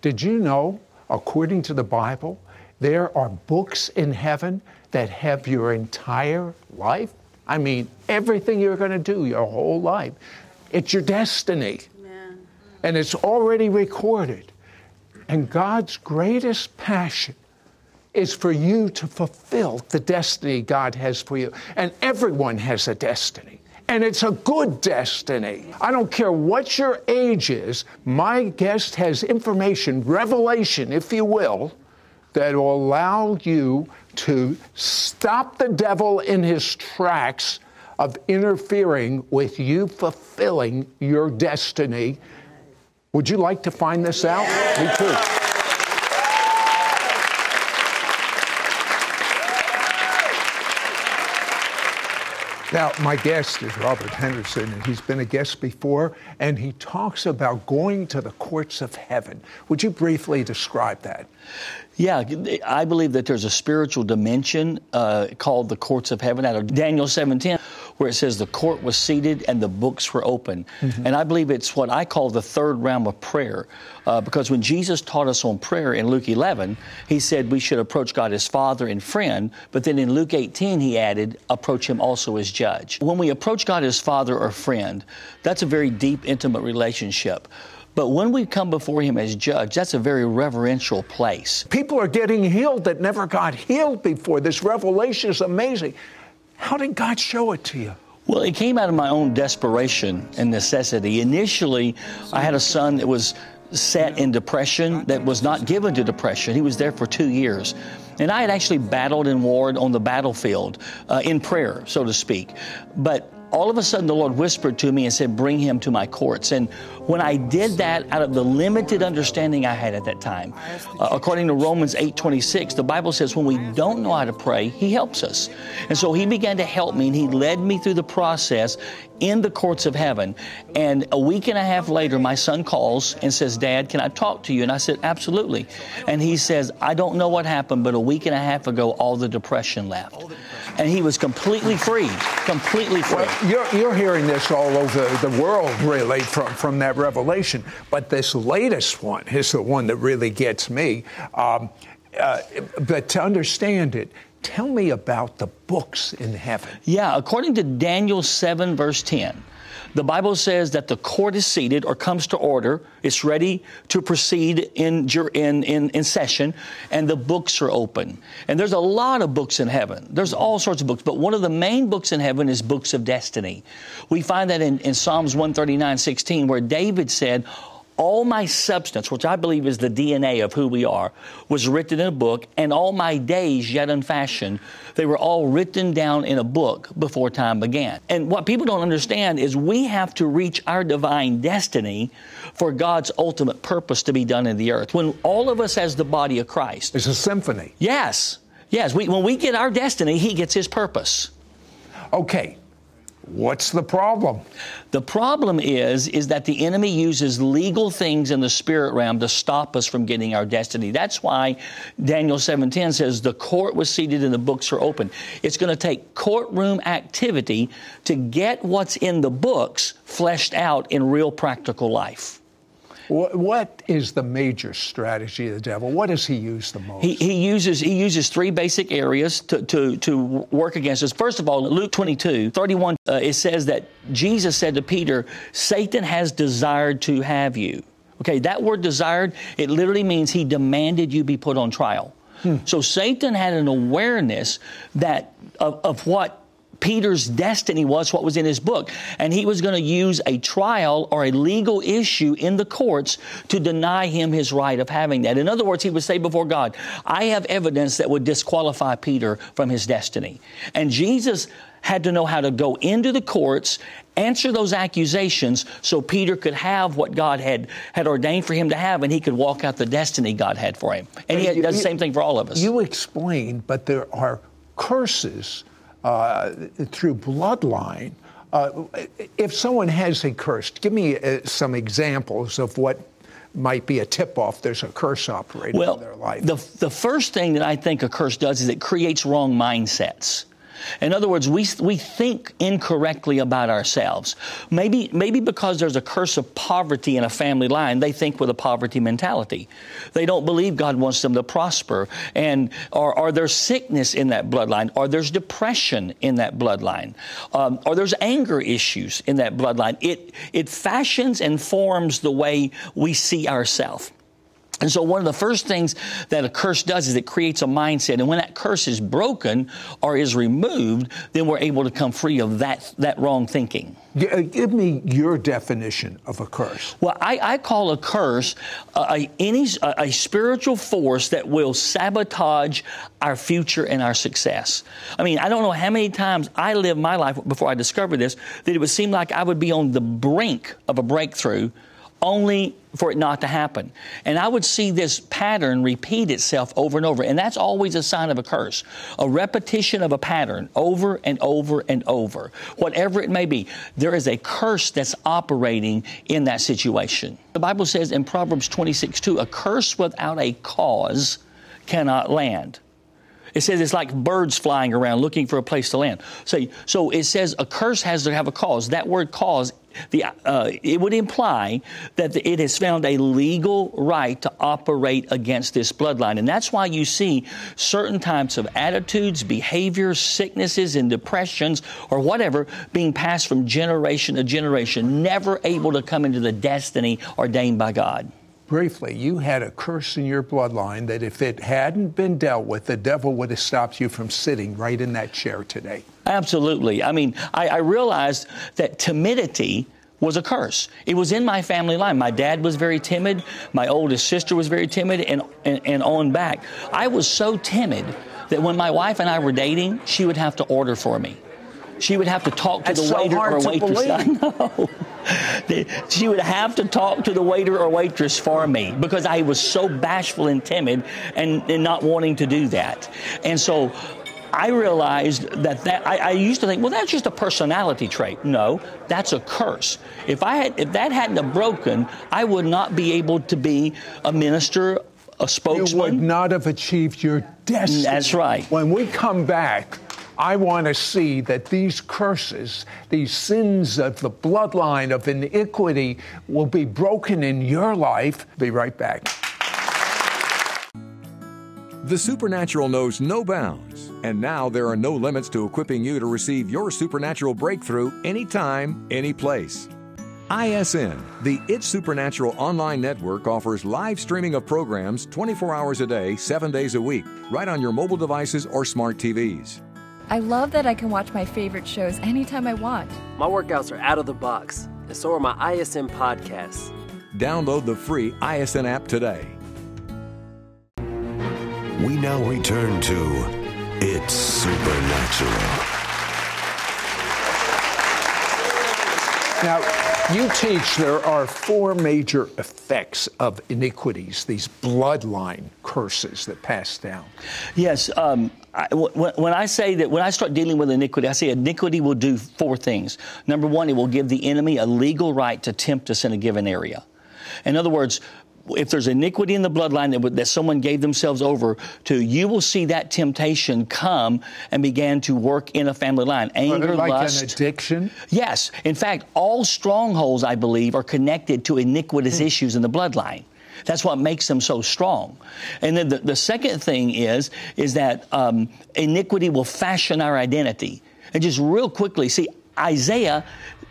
Did you know, according to the Bible, there are books in heaven that have your entire life? I mean, everything you're going to do your whole life. It's your destiny. And it's already recorded. And God's greatest passion is for you to fulfill the destiny God has for you. And everyone has a destiny. And it's a good destiny. I don't care what your age is, my guest has information, revelation, if you will, that will allow you to stop the devil in his tracks of interfering with you fulfilling your destiny. Would you like to find this out? Me too. Now, my guest is Robert Henderson, and he's been a guest before, and he talks about going to the courts of heaven. Would you briefly describe that? Yeah, I believe that there's a spiritual dimension uh, called the courts of heaven out of Daniel 7:10, where it says the court was seated and the books were open. Mm-hmm. And I believe it's what I call the third realm of prayer, uh, because when Jesus taught us on prayer in Luke 11, he said we should approach God as Father and friend. But then in Luke 18, he added, approach Him also as Judge. When we approach God as Father or friend, that's a very deep, intimate relationship. But when we come before Him as judge, that's a very reverential place. People are getting healed that never got healed before. This revelation is amazing. How did God show it to you? Well, it came out of my own desperation and necessity. Initially, I had a son that was set in depression that was not given to depression. He was there for two years. And I had actually battled and warred on the battlefield uh, in prayer, so to speak. But all of a sudden the Lord whispered to me and said, Bring him to my courts. And when I did that out of the limited understanding I had at that time, uh, according to Romans 8 26, the Bible says, When we don't know how to pray, he helps us. And so he began to help me and he led me through the process in the courts of heaven. And a week and a half later, my son calls and says, Dad, can I talk to you? And I said, Absolutely. And he says, I don't know what happened, but a week and a half ago, all the depression left. And he was completely free, completely free. Well, you're, you're hearing this all over the world, really, from, from that revelation. But this latest one is the one that really gets me. Um, uh, but to understand it, tell me about the books in heaven. Yeah, according to Daniel 7, verse 10. The Bible says that the court is seated or comes to order. It's ready to proceed in, in, in, in, session, and the books are open. And there's a lot of books in heaven. There's all sorts of books, but one of the main books in heaven is books of destiny. We find that in, in Psalms 139 16, where David said, all my substance, which I believe is the DNA of who we are, was written in a book, and all my days yet unfashioned, they were all written down in a book before time began. And what people don't understand is we have to reach our divine destiny for God's ultimate purpose to be done in the earth. When all of us as the body of Christ. It's a symphony. Yes. Yes. We, when we get our destiny, He gets His purpose. Okay. What's the problem? The problem is is that the enemy uses legal things in the spirit realm to stop us from getting our destiny. That's why Daniel 7:10 says the court was seated and the books are open. It's going to take courtroom activity to get what's in the books fleshed out in real practical life. What is the major strategy of the devil? What does he use the most? He, he uses he uses three basic areas to, to, to work against us. First of all, Luke 22, 31, uh, it says that Jesus said to Peter, Satan has desired to have you. Okay, that word desired, it literally means he demanded you be put on trial. Hmm. So Satan had an awareness that of, of what Peter's destiny was what was in his book. And he was going to use a trial or a legal issue in the courts to deny him his right of having that. In other words, he would say before God, I have evidence that would disqualify Peter from his destiny. And Jesus had to know how to go into the courts, answer those accusations so Peter could have what God had, had ordained for him to have and he could walk out the destiny God had for him. And he does the same thing for all of us. You explained, but there are curses uh, through bloodline. Uh, if someone has a curse, give me uh, some examples of what might be a tip off there's a curse operating well, in their life. The, the first thing that I think a curse does is it creates wrong mindsets. In other words, we, we think incorrectly about ourselves. Maybe, maybe because there's a curse of poverty in a family line, they think with a poverty mentality. They don't believe God wants them to prosper. And, or, or there's sickness in that bloodline, or there's depression in that bloodline, um, or there's anger issues in that bloodline. It, it fashions and forms the way we see ourselves. And so one of the first things that a curse does is it creates a mindset. And when that curse is broken or is removed, then we're able to come free of that, that wrong thinking. Uh, give me your definition of a curse. Well, I, I call a curse a, any, a, a spiritual force that will sabotage our future and our success. I mean, I don't know how many times I lived my life before I discovered this that it would seem like I would be on the brink of a breakthrough only for it not to happen. And I would see this pattern repeat itself over and over. And that's always a sign of a curse. A repetition of a pattern over and over and over. Whatever it may be, there is a curse that's operating in that situation. The Bible says in Proverbs 26 2, a curse without a cause cannot land. It says it's like birds flying around looking for a place to land. So, so it says a curse has to have a cause. That word cause the, uh, it would imply that it has found a legal right to operate against this bloodline. And that's why you see certain types of attitudes, behaviors, sicknesses, and depressions, or whatever, being passed from generation to generation, never able to come into the destiny ordained by God briefly, you had a curse in your bloodline that if it hadn't been dealt with, the devil would have stopped you from sitting right in that chair today. Absolutely. I mean, I, I realized that timidity was a curse. It was in my family line. My dad was very timid. My oldest sister was very timid, and, and, and on back. I was so timid that when my wife and I were dating, she would have to order for me. She would have to talk to That's the waiter so or waitress. I know. she would have to talk to the waiter or waitress for me because I was so bashful and timid and, and not wanting to do that. And so I realized that, that I, I, used to think, well, that's just a personality trait. No, that's a curse. If I had, if that hadn't have broken, I would not be able to be a minister, a spokesman. You would not have achieved your destiny. That's right. When we come back, I want to see that these curses, these sins of the bloodline of iniquity, will be broken in your life. Be right back. The supernatural knows no bounds, and now there are no limits to equipping you to receive your supernatural breakthrough anytime, any place. ISN, the It's Supernatural online network, offers live streaming of programs 24 hours a day, 7 days a week, right on your mobile devices or smart TVs. I love that I can watch my favorite shows anytime I want. My workouts are out of the box, and so are my ISN podcasts. Download the free ISN app today. We now return to It's Supernatural. Now, you teach there are four major effects of iniquities, these bloodline curses that pass down. Yes. Um, I, when I say that, when I start dealing with iniquity, I say iniquity will do four things. Number one, it will give the enemy a legal right to tempt us in a given area. In other words, if there's iniquity in the bloodline that, that someone gave themselves over to, you will see that temptation come and begin to work in a family line. Anger, like lust. an addiction? Yes. In fact, all strongholds, I believe, are connected to iniquitous hmm. issues in the bloodline. That's what makes them so strong. And then the, the second thing is, is that um, iniquity will fashion our identity. And just real quickly, see, Isaiah,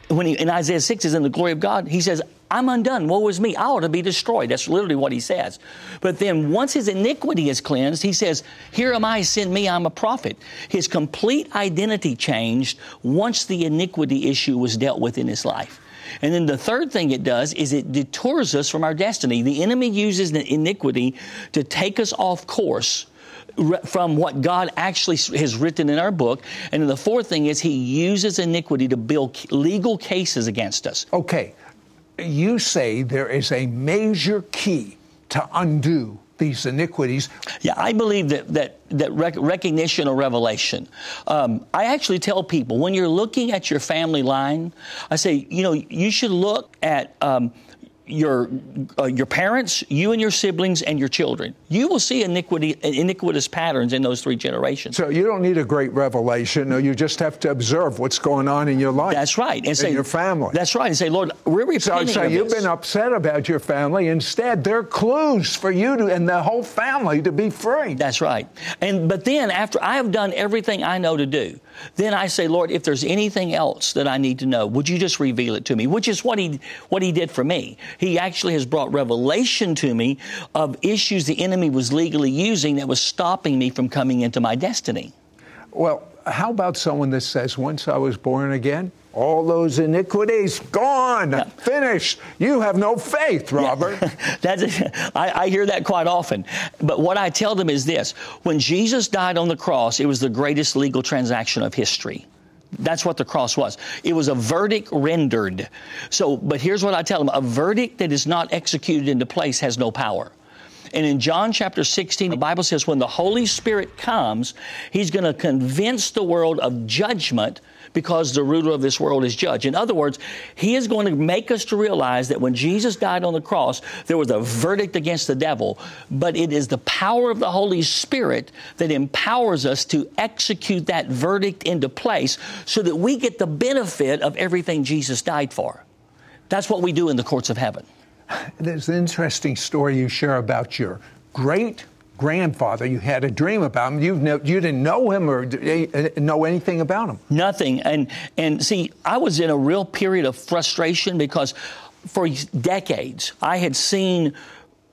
when he, in Isaiah 6 is in the glory of God, he says, I'm undone. Woe is me. I ought to be destroyed. That's literally what he says. But then once his iniquity is cleansed, he says, Here am I, send me, I'm a prophet. His complete identity changed once the iniquity issue was dealt with in his life. And then the third thing it does is it detours us from our destiny. The enemy uses the iniquity to take us off course from what God actually has written in our book. And then the fourth thing is he uses iniquity to build legal cases against us. Okay. You say there is a major key to undo these iniquities. Yeah, I believe that that that rec- recognition or revelation. Um, I actually tell people when you're looking at your family line, I say, you know, you should look at. Um, your uh, your parents, you and your siblings, and your children. You will see iniquity, iniquitous patterns in those three generations. So you don't need a great revelation. No, you just have to observe what's going on in your life. That's right, and say your family. That's right, and say, Lord, we're repenting. So, so you've this. been upset about your family. Instead, they're clues for you to, and the whole family to be free. That's right. And but then after I have done everything I know to do, then I say, Lord, if there's anything else that I need to know, would you just reveal it to me? Which is what he what he did for me. He actually has brought revelation to me of issues the enemy was legally using that was stopping me from coming into my destiny. Well, how about someone that says, once I was born again, all those iniquities gone, yeah. finished. You have no faith, Robert. Yeah. That's, I, I hear that quite often. But what I tell them is this when Jesus died on the cross, it was the greatest legal transaction of history. That's what the cross was. It was a verdict rendered. So, but here's what I tell them a verdict that is not executed into place has no power. And in John chapter 16, the Bible says when the Holy Spirit comes, He's going to convince the world of judgment because the ruler of this world is judge. In other words, he is going to make us to realize that when Jesus died on the cross, there was a verdict against the devil, but it is the power of the Holy Spirit that empowers us to execute that verdict into place so that we get the benefit of everything Jesus died for. That's what we do in the courts of heaven. There's an interesting story you share about your great grandfather. You had a dream about him. You you didn't know him or uh, know anything about him. Nothing. And and see, I was in a real period of frustration because for decades I had seen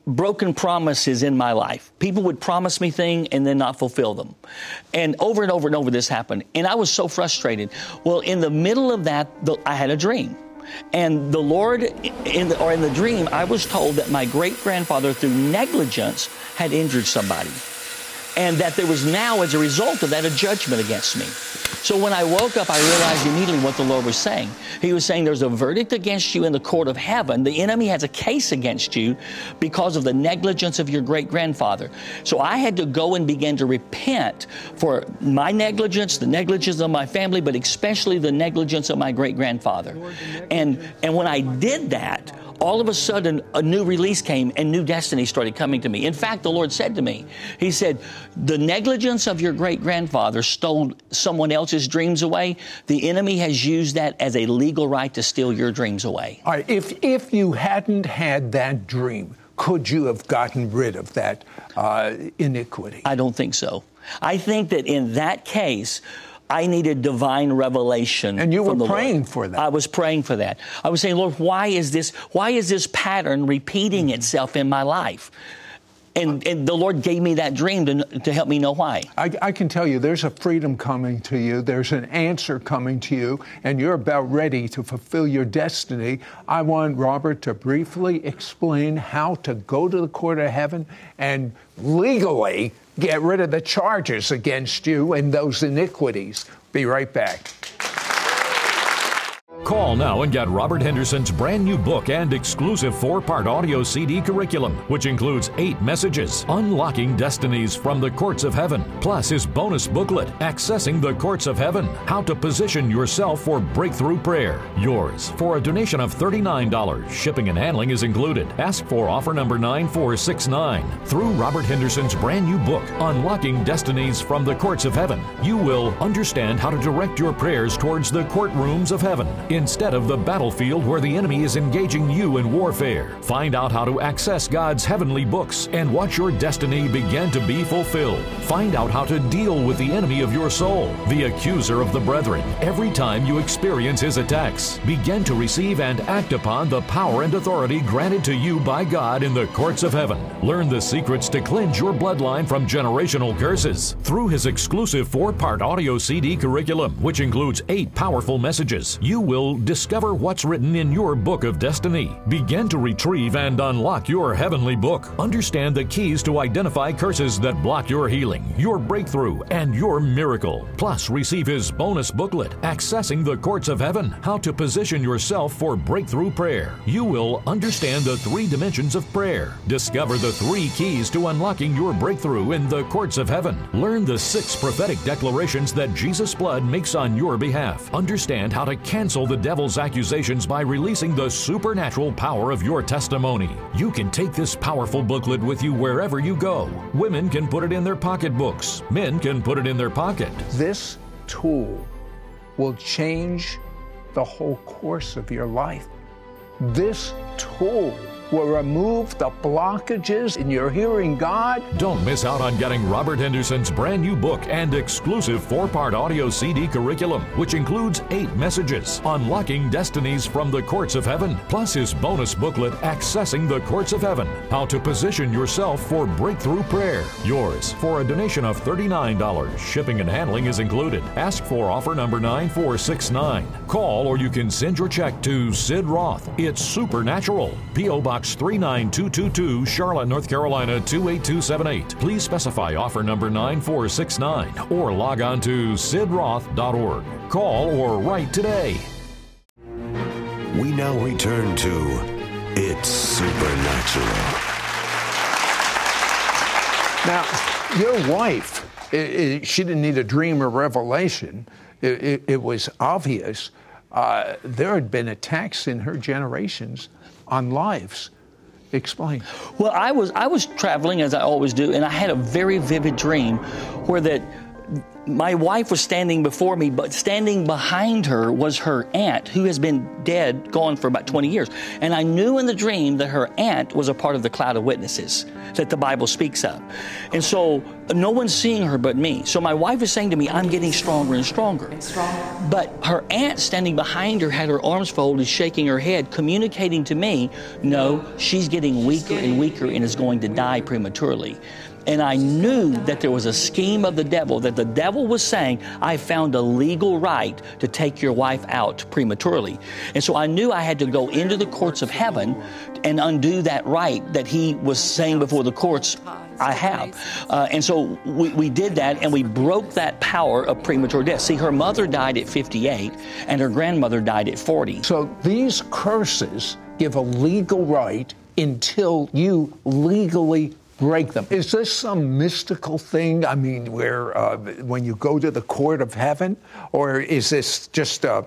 broken promises in my life. People would promise me things and then not fulfill them. And over and over and over this happened. And I was so frustrated. Well, in the middle of that, I had a dream. And the Lord, in the, or in the dream, I was told that my great grandfather, through negligence, had injured somebody. And that there was now, as a result of that, a judgment against me. So when I woke up, I realized immediately what the Lord was saying. He was saying there's a verdict against you in the court of heaven. The enemy has a case against you because of the negligence of your great grandfather. So I had to go and begin to repent for my negligence, the negligence of my family, but especially the negligence of my great grandfather. And, and when I did that, all of a sudden a new release came and new destiny started coming to me. In fact, the Lord said to me, He said, The negligence of your great grandfather stole someone else's dreams away. The enemy has used that as a legal right to steal your dreams away. All right, if, if you hadn't had that dream, could you have gotten rid of that uh, iniquity? I don't think so. I think that in that case, I needed divine revelation. And you were praying Lord. for that. I was praying for that. I was saying, Lord, why is this, why is this pattern repeating mm-hmm. itself in my life? And, and, the Lord gave me that dream to, to help me know why. I, I, can tell you there's a freedom coming to you, there's an answer coming to you, and you're about ready to fulfill your destiny. I want Robert to briefly explain how to go to the court of heaven and legally get rid of the charges against you and those iniquities. Be right back. Call now and get Robert Henderson's brand new book and exclusive four part audio CD curriculum, which includes eight messages Unlocking Destinies from the Courts of Heaven, plus his bonus booklet, Accessing the Courts of Heaven How to Position Yourself for Breakthrough Prayer. Yours for a donation of $39. Shipping and handling is included. Ask for offer number 9469. Through Robert Henderson's brand new book, Unlocking Destinies from the Courts of Heaven, you will understand how to direct your prayers towards the courtrooms of heaven instead of the battlefield where the enemy is engaging you in warfare. Find out how to access God's heavenly books and watch your destiny begin to be fulfilled. Find out how to deal with the enemy of your soul, the accuser of the brethren, every time you experience his attacks. Begin to receive and act upon the power and authority granted to you by God in the courts of heaven. Learn the secrets to cleanse your bloodline from generational curses through his exclusive four part audio CD curriculum, which includes eight powerful messages. You will discover what's written in your book of destiny. Begin to retrieve and unlock your heavenly book. Understand the keys to identify curses that block your healing, your breakthrough, and your miracle. Plus, receive his bonus booklet, Accessing the Courts of Heaven How to Position Yourself for Breakthrough Prayer. You will understand the three dimensions of prayer, discover the three keys to unlocking your breakthrough in the courts of heaven, learn the six prophetic declarations that Jesus' blood makes on your behalf, understand how to cancel the devil's accusations by releasing the supernatural power of your testimony. You can take this powerful booklet with you wherever you go. Women can put it in their pocketbooks, men can put it in their pocket. This tool will change the whole course of your life. This tool will remove the blockages in your hearing God. Don't miss out on getting Robert Henderson's brand new book and exclusive four part audio CD curriculum, which includes eight messages unlocking destinies from the courts of heaven, plus his bonus booklet, Accessing the Courts of Heaven How to Position Yourself for Breakthrough Prayer. Yours for a donation of $39. Shipping and handling is included. Ask for offer number 9469. Call or you can send your check to Sid Roth. It's Supernatural. P.O. Box 39222, Charlotte, North Carolina 28278. Please specify offer number 9469 or log on to sidroth.org. Call or write today. We now return to It's Supernatural. Now, your wife, i i she didn't need a dream or revelation. It, it, it was obvious. Uh, there had been attacks in her generations on lives. Explain. Well, I was I was traveling as I always do, and I had a very vivid dream where that my wife was standing before me, but standing behind her was her aunt, who has been dead, gone for about 20 years. And I knew in the dream that her aunt was a part of the cloud of witnesses that the Bible speaks of. And so no one's seeing her but me. So my wife is saying to me, I'm getting stronger and stronger. But her aunt standing behind her had her arms folded, shaking her head, communicating to me, no, she's getting weaker and weaker and is going to die prematurely. And I knew that there was a scheme of the devil, that the devil was saying, I found a legal right to take your wife out prematurely. And so I knew I had to go into the courts of heaven and undo that right that he was saying before the courts I have. Uh, and so we, we did that and we broke that power of premature death. See, her mother died at 58 and her grandmother died at 40. So these curses give a legal right until you legally break them. Is this some mystical thing? I mean, where uh, when you go to the court of heaven, or is this just uh,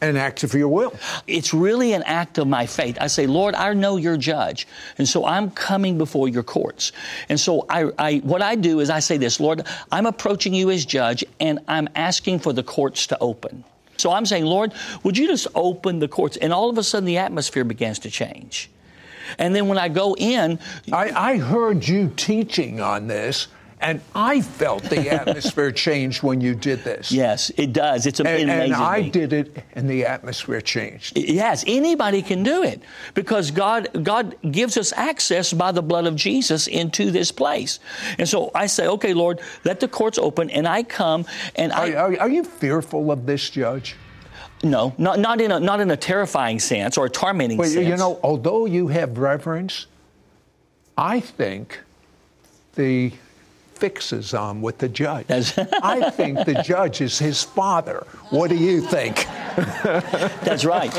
an act of your will? It's really an act of my faith. I say, Lord, I know you're judge, and so I'm coming before your courts. And so I, I, what I do is I say this, Lord, I'm approaching you as judge, and I'm asking for the courts to open. So I'm saying, Lord, would you just open the courts? And all of a sudden, the atmosphere begins to change. And then when I go in, I, I heard you teaching on this. And I felt the atmosphere changed when you did this. Yes, it does. It's and, amazing. And I did it, and the atmosphere changed. Yes, anybody can do it because God God gives us access by the blood of Jesus into this place. And so I say, okay, Lord, let the courts open, and I come and are, I. Are, are you fearful of this, Judge? No, not, not, in a, not in a terrifying sense or a tormenting well, sense. You know, although you have reverence, I think the fixes on with the judge. I think the judge is his father. What do you think? That's right.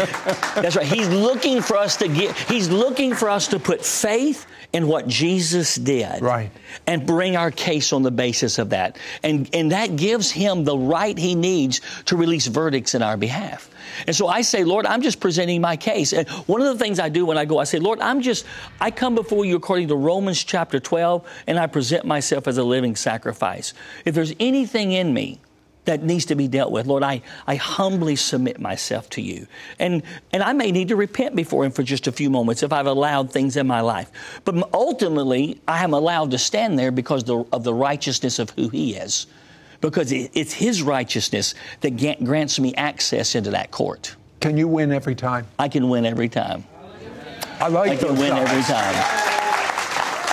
That's right. He's looking for us to get. He's looking for us to put faith in what Jesus did, right, and bring our case on the basis of that, and and that gives him the right he needs to release verdicts in our behalf. And so I say, Lord, I'm just presenting my case. And one of the things I do when I go, I say, Lord, I'm just, I come before you according to Romans chapter 12, and I present myself as a living sacrifice. If there's anything in me that needs to be dealt with. Lord, I, I humbly submit myself to you. And, and I may need to repent before Him for just a few moments if I've allowed things in my life. But ultimately, I am allowed to stand there because of the righteousness of who He is. Because it's His righteousness that grants me access into that court. Can you win every time? I can win every time. I like I can win guys. every time.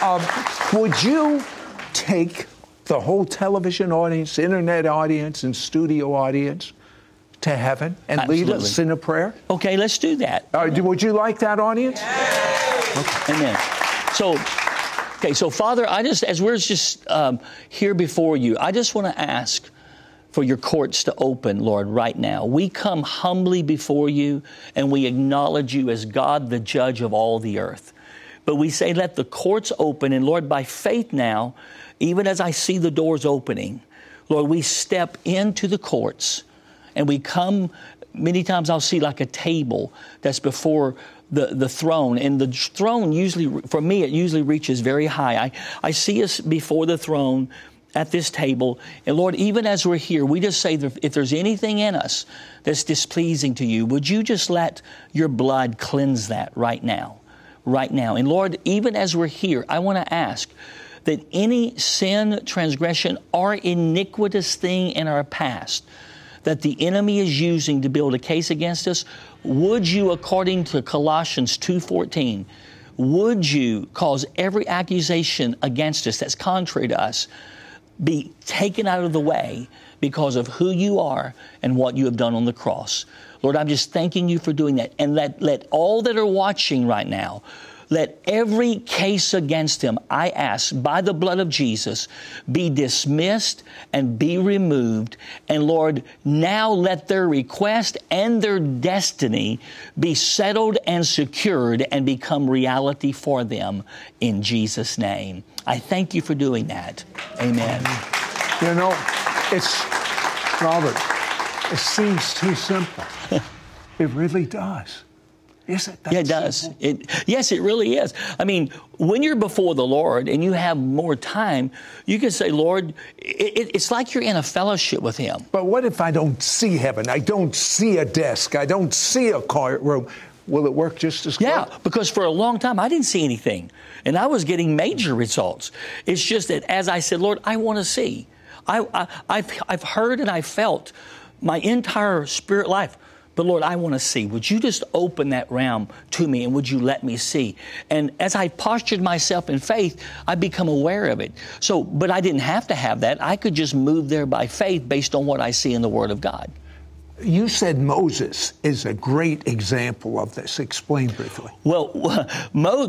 Um, would you take the whole television audience, internet audience, and studio audience to heaven and Absolutely. lead us in a prayer? Okay, let's do that. Uh, would you like that audience? Okay. Amen. So, okay, so Father, I just, as we're just um, here before you, I just want to ask for your courts to open, Lord, right now. We come humbly before you and we acknowledge you as God, the judge of all the earth. But we say, let the courts open, and Lord, by faith now, even as I see the doors opening, Lord, we step into the courts and we come. Many times I'll see like a table that's before the, the throne. And the throne usually, for me, it usually reaches very high. I, I see us before the throne at this table. And Lord, even as we're here, we just say that if there's anything in us that's displeasing to you, would you just let your blood cleanse that right now? Right now. And Lord, even as we're here, I want to ask that any sin, transgression, or iniquitous thing in our past that the enemy is using to build a case against us, would you, according to Colossians 2.14, would you cause every accusation against us that's contrary to us be taken out of the way because of who you are and what you have done on the cross? Lord, I'm just thanking you for doing that. And let, let all that are watching right now let every case against him, I ask, by the blood of Jesus, be dismissed and be removed. And Lord, now let their request and their destiny be settled and secured and become reality for them in Jesus' name. I thank you for doing that. Amen. You know, it's, Robert, it seems too simple. it really does. Is it? yeah, it does. It, yes, it really is. I mean, when you're before the Lord and you have more time, you can say, Lord, it, it's like you're in a fellowship with Him. But what if I don't see heaven? I don't see a desk. I don't see a courtroom. Will it work just as yeah, good? because for a long time I didn't see anything, and I was getting major results. It's just that as I said, Lord, I want to see. I, I, have I've heard and I felt my entire spirit life. But Lord, I want to see. Would you just open that realm to me and would you let me see? And as I postured myself in faith, I become aware of it. So, but I didn't have to have that. I could just move there by faith based on what I see in the Word of God. You said Moses is a great example of this. Explain briefly. Well,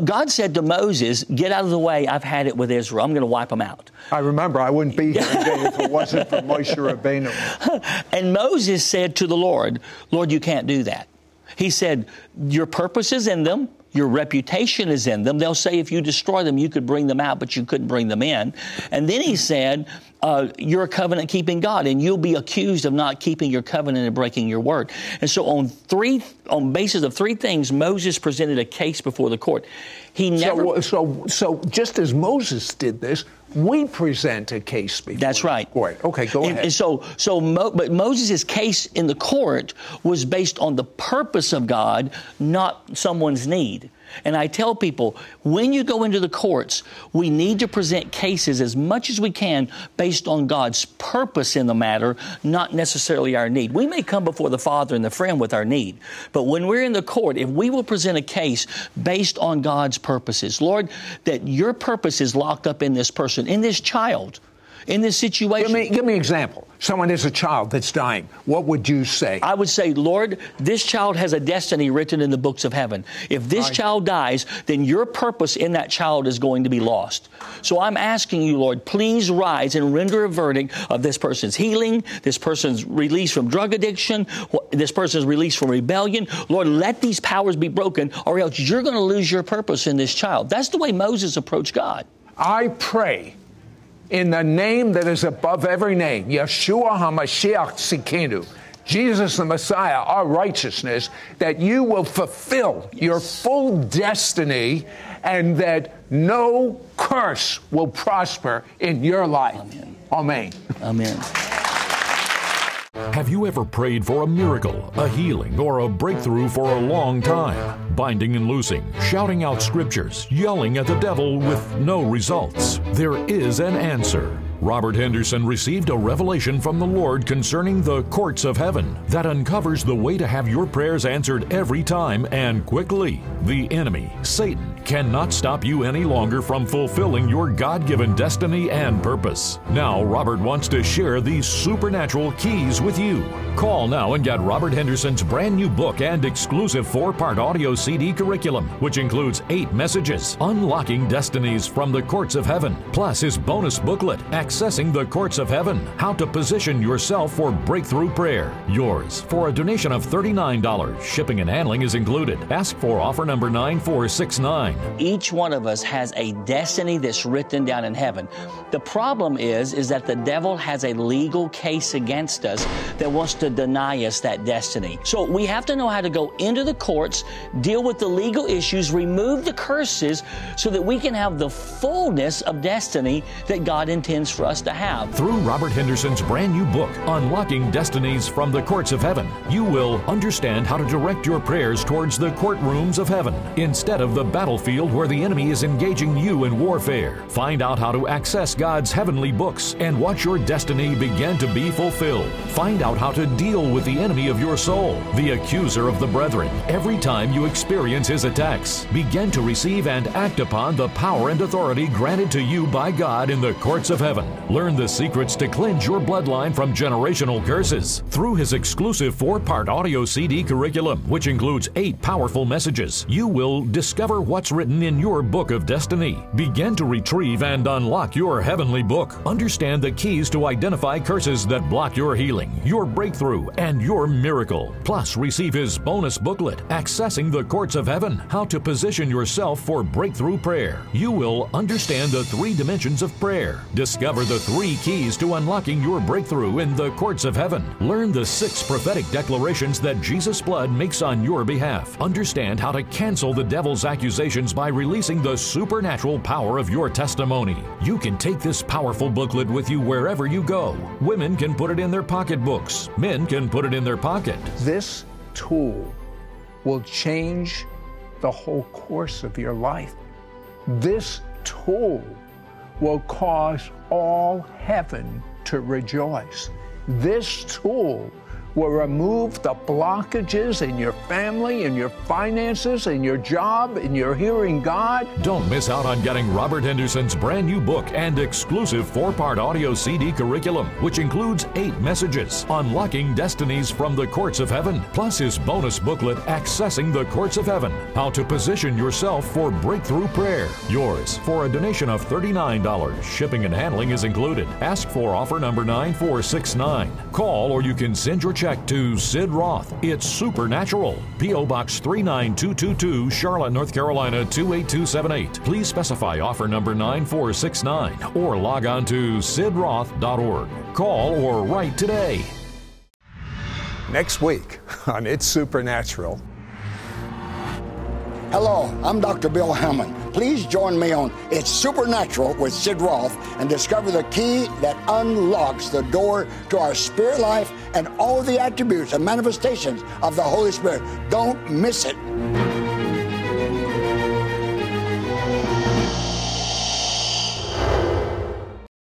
God said to Moses, Get out of the way. I've had it with Israel. I'm going to wipe them out. I remember I wouldn't be here today if it wasn't for Moshe Rabbeinu. and Moses said to the Lord, Lord, you can't do that. He said, Your purpose is in them. Your reputation is in them. They'll say if you destroy them, you could bring them out, but you couldn't bring them in. And then he said, uh, you're a covenant keeping God, and you'll be accused of not keeping your covenant and breaking your word. And so, on three, on basis of three things, Moses presented a case before the court. He never. So, so, so just as Moses did this, we present a case before. That's right. Court. Okay, go and, ahead. And so, so, Mo, but Moses' case in the court was based on the purpose of God, not someone's need. And I tell people, when you go into the courts, we need to present cases as much as we can based on God's purpose in the matter, not necessarily our need. We may come before the Father and the friend with our need, but when we're in the court, if we will present a case based on God's purposes, Lord, that your purpose is locked up in this person, in this child, in this situation. Give me, give me an example. Someone is a child that's dying. What would you say? I would say, Lord, this child has a destiny written in the books of heaven. If this right. child dies, then your purpose in that child is going to be lost. So I'm asking you, Lord, please rise and render a verdict of this person's healing, this person's release from drug addiction, this person's release from rebellion. Lord, let these powers be broken, or else you're going to lose your purpose in this child. That's the way Moses approached God. I pray in the name that is above every name, Yeshua HaMashiach Tzidkenu, Jesus the Messiah, our righteousness, that you will fulfill your full destiny and that no curse will prosper in your life. Amen. Amen. Amen. Have you ever prayed for a miracle, a healing, or a breakthrough for a long time? Binding and loosing, shouting out scriptures, yelling at the devil with no results. There is an answer. Robert Henderson received a revelation from the Lord concerning the courts of heaven that uncovers the way to have your prayers answered every time and quickly. The enemy, Satan, cannot stop you any longer from fulfilling your God given destiny and purpose. Now, Robert wants to share these supernatural keys with you. Call now and get Robert Henderson's brand new book and exclusive four part audio CD curriculum, which includes eight messages, unlocking destinies from the courts of heaven, plus his bonus booklet, Accessing the Courts of Heaven How to Position Yourself for Breakthrough Prayer. Yours for a donation of $39. Shipping and handling is included. Ask for offer number 9469. Each one of us has a destiny that's written down in heaven. The problem is, is that the devil has a legal case against us that wants to deny us that destiny. So we have to know how to go into the courts, deal with the legal issues, remove the curses so that we can have the fullness of destiny that God intends for us to have. Through Robert Henderson's brand new book, Unlocking Destinies from the Courts of Heaven, you will understand how to direct your prayers towards the courtrooms of heaven instead of the battlefield where the enemy is engaging you in warfare. Find out how to access God's heavenly books and watch your destiny begin to be fulfilled. Find out how to deal with the enemy of your soul, the accuser of the brethren, every time you experience his attacks. Begin to receive and act upon the power and authority granted to you by God in the courts of heaven. Learn the secrets to cleanse your bloodline from generational curses through his exclusive four part audio CD curriculum, which includes eight powerful messages. You will discover what's written in your book of destiny. Begin to retrieve and unlock your heavenly book. Understand the keys to identify curses that block your healing, your breakthrough, and your miracle. Plus, receive his bonus booklet, Accessing the Courts of Heaven How to Position Yourself for Breakthrough Prayer. You will understand the three dimensions of prayer, discover the three keys to unlocking your breakthrough in the courts of heaven, learn the six prophetic declarations that Jesus' blood makes on your behalf, understand how to cancel the devil's accusations by releasing the supernatural power of your testimony. You can take this powerful booklet with you wherever you go. Women can put it in their pocketbooks, men can put it in their pocket. This tool will change the whole course of your life. This tool will cause all heaven to rejoice. This tool will remove the blockages in your family, in your finances, in your job, in your hearing God. Don't miss out on getting Robert Henderson's brand new book and exclusive four part audio CD curriculum, which includes eight messages unlocking destinies from the courts of heaven, plus his bonus booklet, Accessing the Courts of Heaven How to Position Yourself for Breakthrough Prayer. Yours for a donation of $39. Shipping and handling is included. Ask for offer number 9469. Call or you can send your check to Sid Roth. It's Supernatural. P.O. Box 39222, Charlotte, North Carolina 28278. Please specify offer number 9469 or log on to sidroth.org. Call or write today. Next week on It's Supernatural. Hello, I'm Dr. Bill Hamon. Please join me on It's Supernatural with Sid Roth and discover the key that unlocks the door to our spirit life and all the attributes and manifestations of the Holy Spirit. Don't miss it.